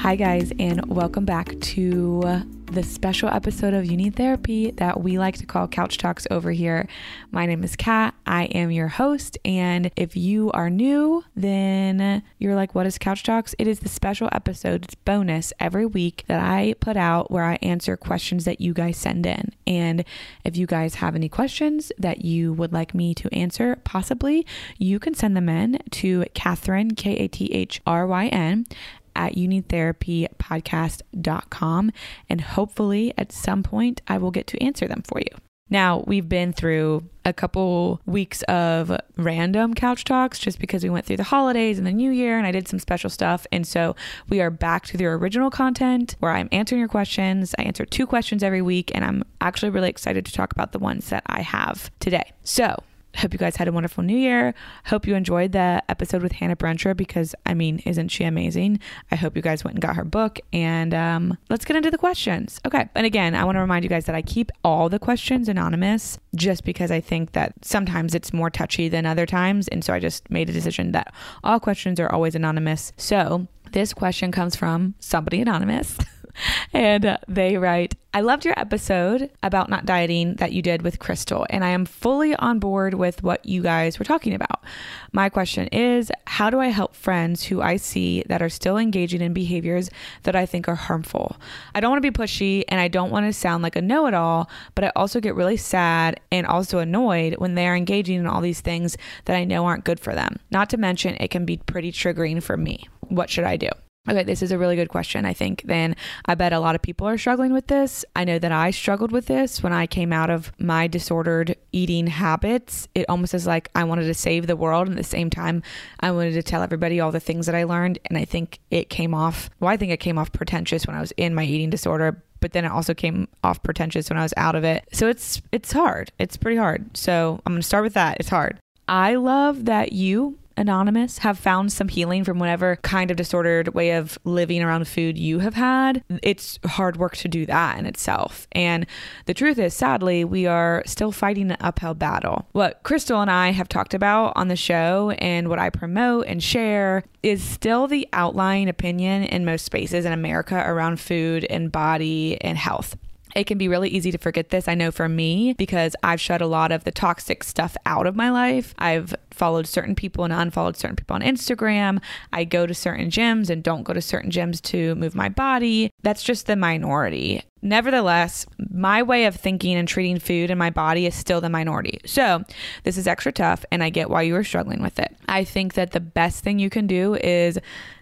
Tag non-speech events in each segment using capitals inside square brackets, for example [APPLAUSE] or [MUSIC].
Hi, guys, and welcome back to the special episode of You Need Therapy that we like to call Couch Talks over here. My name is Kat. I am your host. And if you are new, then you're like, what is Couch Talks? It is the special episode, it's bonus every week that I put out where I answer questions that you guys send in. And if you guys have any questions that you would like me to answer, possibly, you can send them in to Kathryn, K A T H R Y N, at youneedtherapypodcast.com. And hopefully at some point I will get to answer them for you. Now, we've been through a couple weeks of random couch talks just because we went through the holidays and the new year and I did some special stuff. And so we are back to the original content where I'm answering your questions. I answer two questions every week, and I'm actually really excited to talk about the ones that I have today. So, Hope you guys had a wonderful new year. Hope you enjoyed the episode with Hannah Brencher because, I mean, isn't she amazing? I hope you guys went and got her book. And um, let's get into the questions. Okay. And again, I want to remind you guys that I keep all the questions anonymous just because I think that sometimes it's more touchy than other times. And so I just made a decision that all questions are always anonymous. So this question comes from somebody anonymous. [LAUGHS] [LAUGHS] and uh, they write, I loved your episode about not dieting that you did with Crystal, and I am fully on board with what you guys were talking about. My question is How do I help friends who I see that are still engaging in behaviors that I think are harmful? I don't want to be pushy and I don't want to sound like a know it all, but I also get really sad and also annoyed when they are engaging in all these things that I know aren't good for them. Not to mention, it can be pretty triggering for me. What should I do? Okay, this is a really good question. I think then I bet a lot of people are struggling with this. I know that I struggled with this when I came out of my disordered eating habits. It almost is like I wanted to save the world. And at the same time, I wanted to tell everybody all the things that I learned. And I think it came off, well, I think it came off pretentious when I was in my eating disorder. But then it also came off pretentious when I was out of it. So it's it's hard. It's pretty hard. So I'm gonna start with that. It's hard. I love that you Anonymous have found some healing from whatever kind of disordered way of living around food you have had, it's hard work to do that in itself. And the truth is, sadly, we are still fighting an uphill battle. What Crystal and I have talked about on the show and what I promote and share is still the outlying opinion in most spaces in America around food and body and health. It can be really easy to forget this. I know for me, because I've shut a lot of the toxic stuff out of my life. I've followed certain people and unfollowed certain people on Instagram. I go to certain gyms and don't go to certain gyms to move my body. That's just the minority. Nevertheless, my way of thinking and treating food and my body is still the minority. So, this is extra tough, and I get why you are struggling with it. I think that the best thing you can do is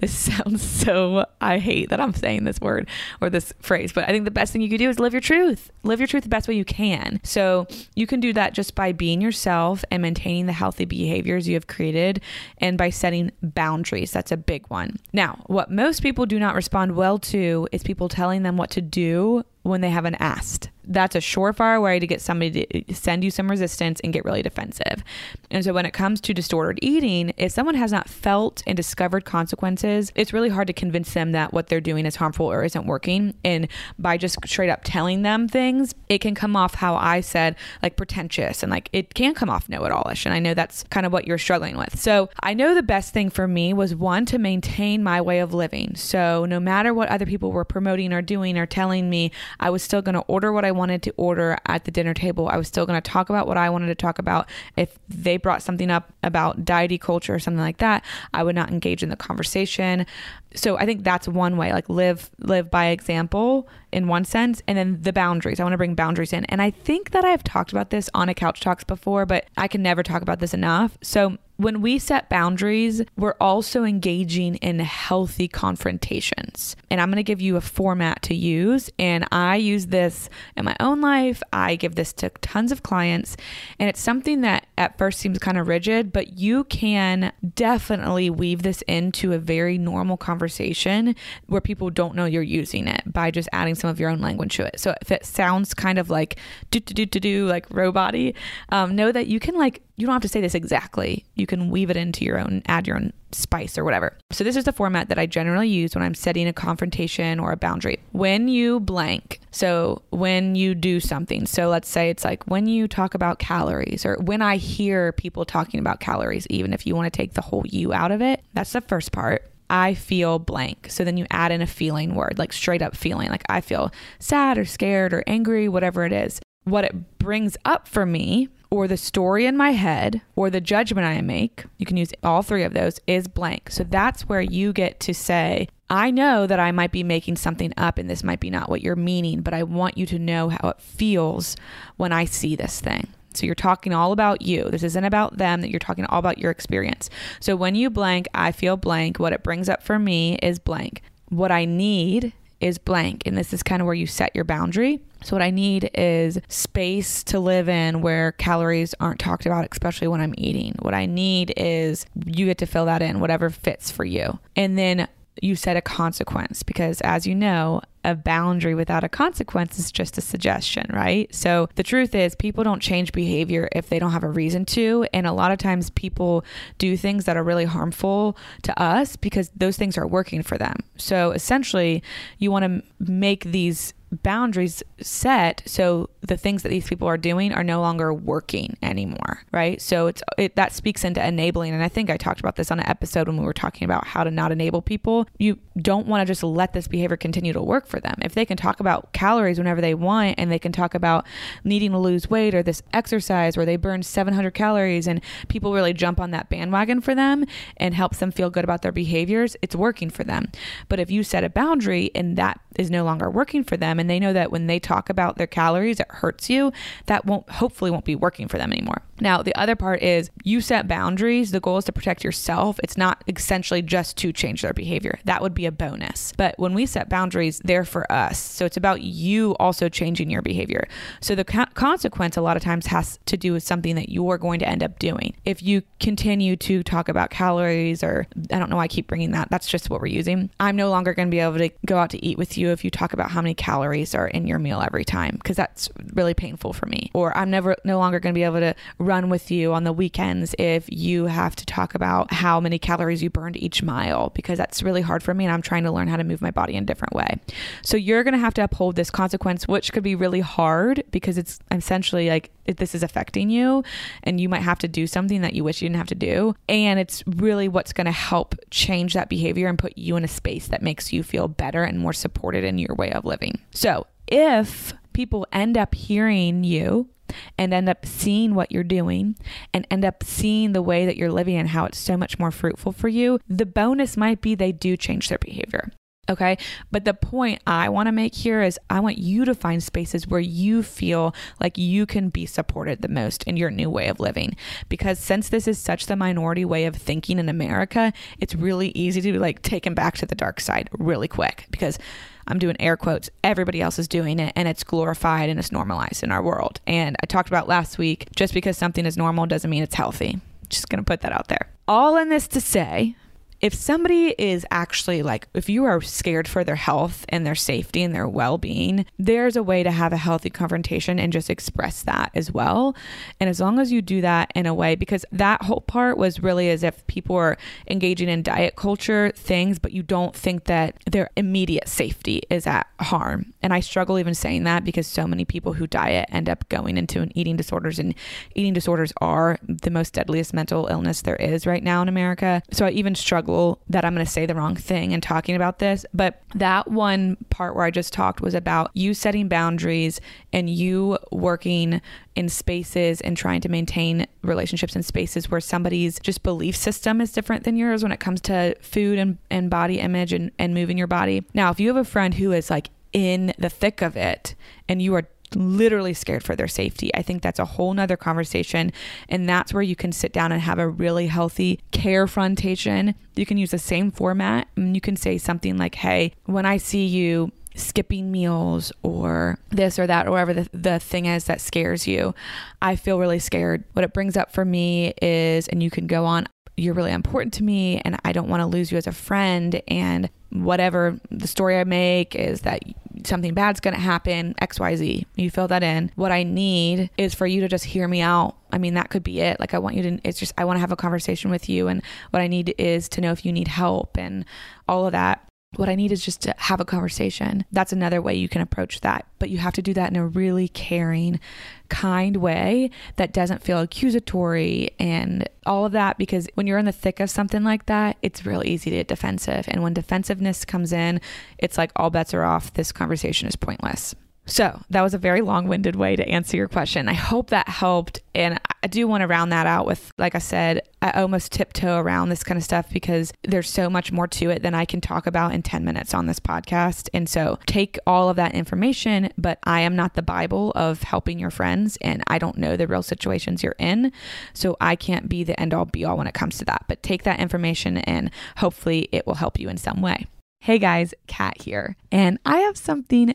This [LAUGHS] sounds so, I hate that I'm saying this word or this phrase, but I think the best thing you can do is live your truth. Live your truth the best way you can. So you can do that just by being yourself and maintaining the healthy behaviors you have created and by setting boundaries. That's a big one. Now, what most people do not respond well to is people telling them what to do when they haven't asked that's a surefire way to get somebody to send you some resistance and get really defensive. And so when it comes to disordered eating, if someone has not felt and discovered consequences, it's really hard to convince them that what they're doing is harmful or isn't working. And by just straight up telling them things, it can come off how I said, like pretentious and like it can come off know it allish. And I know that's kind of what you're struggling with. So I know the best thing for me was one to maintain my way of living. So no matter what other people were promoting or doing or telling me, I was still going to order what I wanted to order at the dinner table. I was still going to talk about what I wanted to talk about. If they brought something up about diety culture or something like that, I would not engage in the conversation. So I think that's one way, like live live by example in one sense, and then the boundaries. I want to bring boundaries in, and I think that I've talked about this on a couch talks before, but I can never talk about this enough. So when we set boundaries, we're also engaging in healthy confrontations. And I'm going to give you a format to use. And I use this in my own life. I give this to tons of clients. And it's something that at first seems kind of rigid, but you can definitely weave this into a very normal conversation where people don't know you're using it by just adding some of your own language to it. So if it sounds kind of like do do do do do like robot um, know that you can like you don't have to say this exactly. You can weave it into your own, add your own spice or whatever. So, this is the format that I generally use when I'm setting a confrontation or a boundary. When you blank, so when you do something, so let's say it's like when you talk about calories or when I hear people talking about calories, even if you want to take the whole you out of it, that's the first part. I feel blank. So then you add in a feeling word, like straight up feeling, like I feel sad or scared or angry, whatever it is. What it brings up for me or the story in my head or the judgment I make, you can use all three of those, is blank. So that's where you get to say, I know that I might be making something up and this might be not what you're meaning, but I want you to know how it feels when I see this thing. So you're talking all about you. This isn't about them, that you're talking all about your experience. So when you blank, I feel blank. What it brings up for me is blank. What I need is blank. And this is kind of where you set your boundary. So, what I need is space to live in where calories aren't talked about, especially when I'm eating. What I need is you get to fill that in, whatever fits for you. And then you set a consequence because, as you know, a boundary without a consequence is just a suggestion, right? So the truth is, people don't change behavior if they don't have a reason to. And a lot of times people do things that are really harmful to us because those things are working for them. So essentially, you want to make these boundaries set so the things that these people are doing are no longer working anymore right? So it's it that speaks into enabling. And i think i talked about this on an episode when we were talking about how to not enable people. You don't want to just let this behavior continue to work for them. If they can talk about calories whenever they want and they can talk about needing to lose weight or this exercise where they burn 700 calories and people really jump on that bandwagon for them and helps them feel good about their behaviors it's working for them. But if you set a boundary and that is no longer working for them and they know that when they talk about their calories it hurts you that won't hopefully won't be working for them anymore now the other part is you set boundaries. The goal is to protect yourself. It's not essentially just to change their behavior. That would be a bonus. But when we set boundaries they're for us. So it's about you also changing your behavior. So the co- consequence a lot of times has to do with something that you're going to end up doing. If you continue to talk about calories or i don't know why i keep bringing that that's just what we're using. I'm no longer going to be able to go out to eat with you if you talk about how many calories are in your meal every time because that's really painful for me. Or I'm never no longer going to be able to run with you on the weekends if you have to talk about how many calories you burned each mile because that's really hard for me and I'm trying to learn how to move my body in a different way. So you're going to have to uphold this consequence which could be really hard because it's essentially like this is affecting you and you might have to do something that you wish you didn't have to do and it's really what's going to help change that behavior and put you in a space that makes you feel better and more supported in your way of living. So, if people end up hearing you and end up seeing what you're doing and end up seeing the way that you're living and how it's so much more fruitful for you, the bonus might be they do change their behavior. Okay. But the point I want to make here is I want you to find spaces where you feel like you can be supported the most in your new way of living. Because since this is such the minority way of thinking in America, it's really easy to be like taken back to the dark side really quick because I'm doing air quotes, everybody else is doing it and it's glorified and it's normalized in our world. And I talked about last week just because something is normal doesn't mean it's healthy. Just going to put that out there. All in this to say, if somebody is actually like, if you are scared for their health and their safety and their well being, there's a way to have a healthy confrontation and just express that as well. And as long as you do that in a way, because that whole part was really as if people are engaging in diet culture things, but you don't think that their immediate safety is at harm. And I struggle even saying that because so many people who diet end up going into an eating disorders, and eating disorders are the most deadliest mental illness there is right now in America. So I even struggle that I'm going to say the wrong thing in talking about this, but that one part where I just talked was about you setting boundaries and you working in spaces and trying to maintain relationships in spaces where somebody's just belief system is different than yours when it comes to food and, and body image and, and moving your body. Now, if you have a friend who is like in the thick of it and you are literally scared for their safety. I think that's a whole nother conversation. And that's where you can sit down and have a really healthy care frontation. You can use the same format and you can say something like, Hey, when I see you skipping meals or this or that or whatever the, the thing is that scares you, I feel really scared. What it brings up for me is, and you can go on, you're really important to me and I don't want to lose you as a friend. And whatever the story I make is that something bad's going to happen, XYZ. You fill that in. What I need is for you to just hear me out. I mean, that could be it. Like, I want you to, it's just, I want to have a conversation with you. And what I need is to know if you need help and all of that. What I need is just to have a conversation. That's another way you can approach that. But you have to do that in a really caring, kind way that doesn't feel accusatory and all of that. Because when you're in the thick of something like that, it's real easy to get defensive. And when defensiveness comes in, it's like all bets are off. This conversation is pointless. So that was a very long winded way to answer your question. I hope that helped. And I do want to round that out with, like I said, I almost tiptoe around this kind of stuff because there's so much more to it than I can talk about in 10 minutes on this podcast. And so take all of that information, but I am not the Bible of helping your friends and I don't know the real situations you're in. So I can't be the end all be all when it comes to that. But take that information and hopefully it will help you in some way. Hey guys, Kat here. And I have something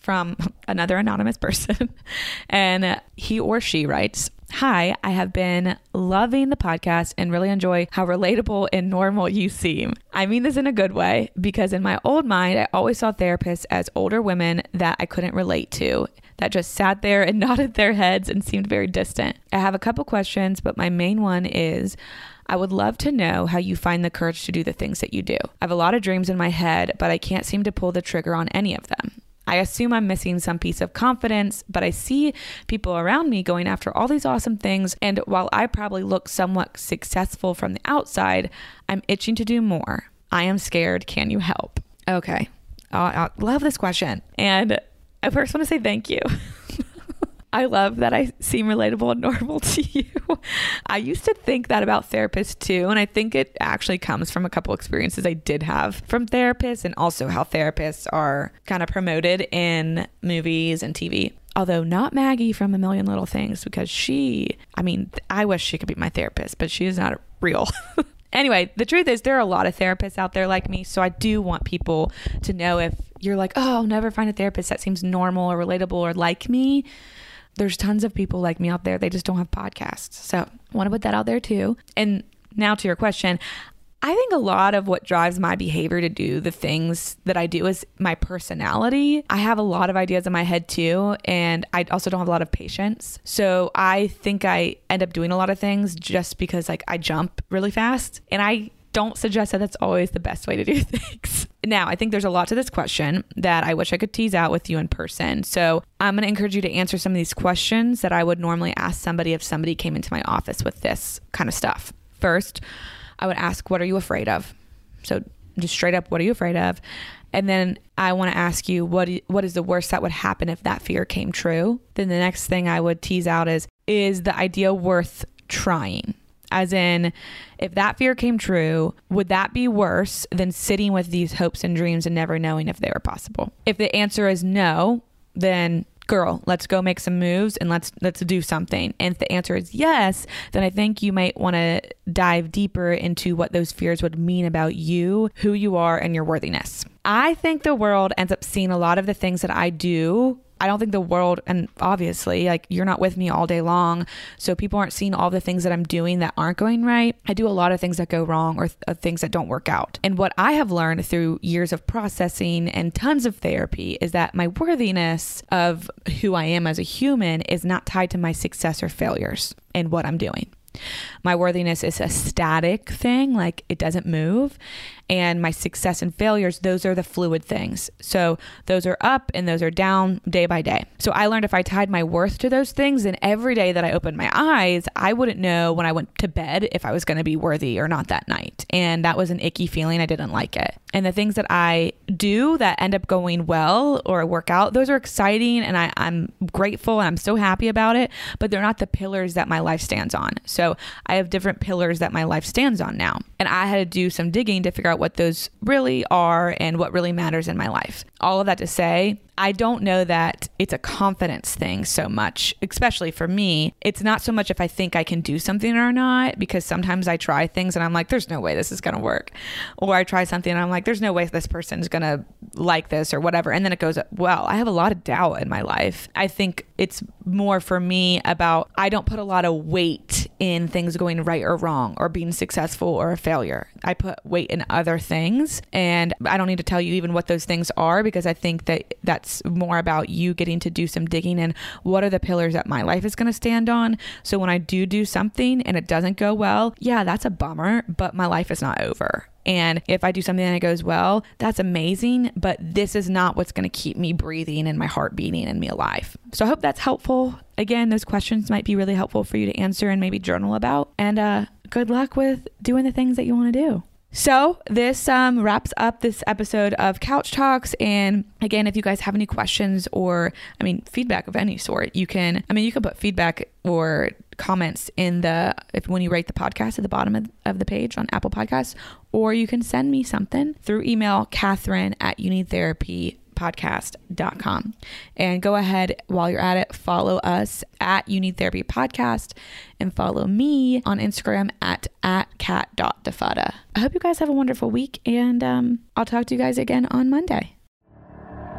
from another anonymous person. [LAUGHS] and he or she writes Hi, I have been loving the podcast and really enjoy how relatable and normal you seem. I mean this in a good way because in my old mind, I always saw therapists as older women that I couldn't relate to, that just sat there and [LAUGHS] nodded their heads and seemed very distant. I have a couple questions, but my main one is I would love to know how you find the courage to do the things that you do. I have a lot of dreams in my head, but I can't seem to pull the trigger on any of them. I assume I'm missing some piece of confidence, but I see people around me going after all these awesome things. And while I probably look somewhat successful from the outside, I'm itching to do more. I am scared. Can you help? Okay. Uh, I love this question. And I first want to say thank you. [LAUGHS] I love that I seem relatable and normal [LAUGHS] to you. I used to think that about therapists too. And I think it actually comes from a couple experiences I did have from therapists and also how therapists are kind of promoted in movies and TV. Although not Maggie from A Million Little Things, because she, I mean, I wish she could be my therapist, but she is not real. [LAUGHS] anyway, the truth is, there are a lot of therapists out there like me. So I do want people to know if you're like, oh, I'll never find a therapist that seems normal or relatable or like me there's tons of people like me out there. They just don't have podcasts. So want to put that out there too. And now to your question, I think a lot of what drives my behavior to do the things that I do is my personality. I have a lot of ideas in my head too, and I also don't have a lot of patience. So I think I end up doing a lot of things just because like I jump really fast and I don't suggest that that's always the best way to do [LAUGHS] things. Now, I think there's a lot to this question that I wish I could tease out with you in person. So I'm going to encourage you to answer some of these questions that I would normally ask somebody if somebody came into my office with this kind of stuff. First, I would ask, What are you afraid of? So just straight up, What are you afraid of? And then I want to ask you, what what is the worst that would happen if that fear came true? Then the next thing I would tease out is, Is the idea worth trying? As in, if that fear came true, would that be worse than sitting with these hopes and dreams and never knowing if they were possible? If the answer is no, then girl, let's go make some moves and let's let's do something. And if the answer is yes, then I think you might want to dive deeper into what those fears would mean about you, who you are, and your worthiness. I think the world ends up seeing a lot of the things that I do I don't think the world, and obviously, like you're not with me all day long. So people aren't seeing all the things that I'm doing that aren't going right. I do a lot of things that go wrong or th- uh, things that don't work out. And what I have learned through years of processing and tons of therapy is that my worthiness of who I am as a human is not tied to my success or failures and what I'm doing. My worthiness is a static thing, like it doesn't move and my success and failures, those are the fluid things. So those are up and those are down day by day. So I learned if I tied my worth to those things, then every day that I opened my eyes, I wouldn't know when I went to bed if I was going to be worthy or not that night. And that was an icky feeling. I didn't like it. And the things that I do that end up going well or work out, those are exciting and I, I'm grateful and I'm so happy about it, but they're not the pillars that my life stands on. So I have different pillars that my life stands on now. And I had to do some digging to figure out what those really are and what really matters in my life. All of that to say, I don't know that it's a confidence thing so much, especially for me. It's not so much if I think I can do something or not, because sometimes I try things and I'm like, there's no way this is going to work. Or I try something and I'm like, there's no way this person's going to like this or whatever. And then it goes, well, I have a lot of doubt in my life. I think it's more for me about I don't put a lot of weight in things going right or wrong or being successful or a failure. I put weight in other things. And I don't need to tell you even what those things are because I think that that's more about you getting to do some digging in what are the pillars that my life is going to stand on. So when I do do something and it doesn't go well, yeah, that's a bummer, but my life is not over. And if I do something and it goes well, that's amazing. But this is not what's going to keep me breathing and my heart beating and me alive. So I hope that's helpful. Again, those questions might be really helpful for you to answer and maybe journal about. And uh, good luck with doing the things that you want to do. So, this um, wraps up this episode of Couch Talks. And again, if you guys have any questions or, I mean, feedback of any sort, you can, I mean, you can put feedback or comments in the, if when you rate the podcast at the bottom of, of the page on Apple Podcasts, or you can send me something through email, Kathryn at You Need Therapy podcast.com. And go ahead while you're at it, follow us at You Need Therapy Podcast and follow me on Instagram at, at cat.defada. I hope you guys have a wonderful week and um, I'll talk to you guys again on Monday.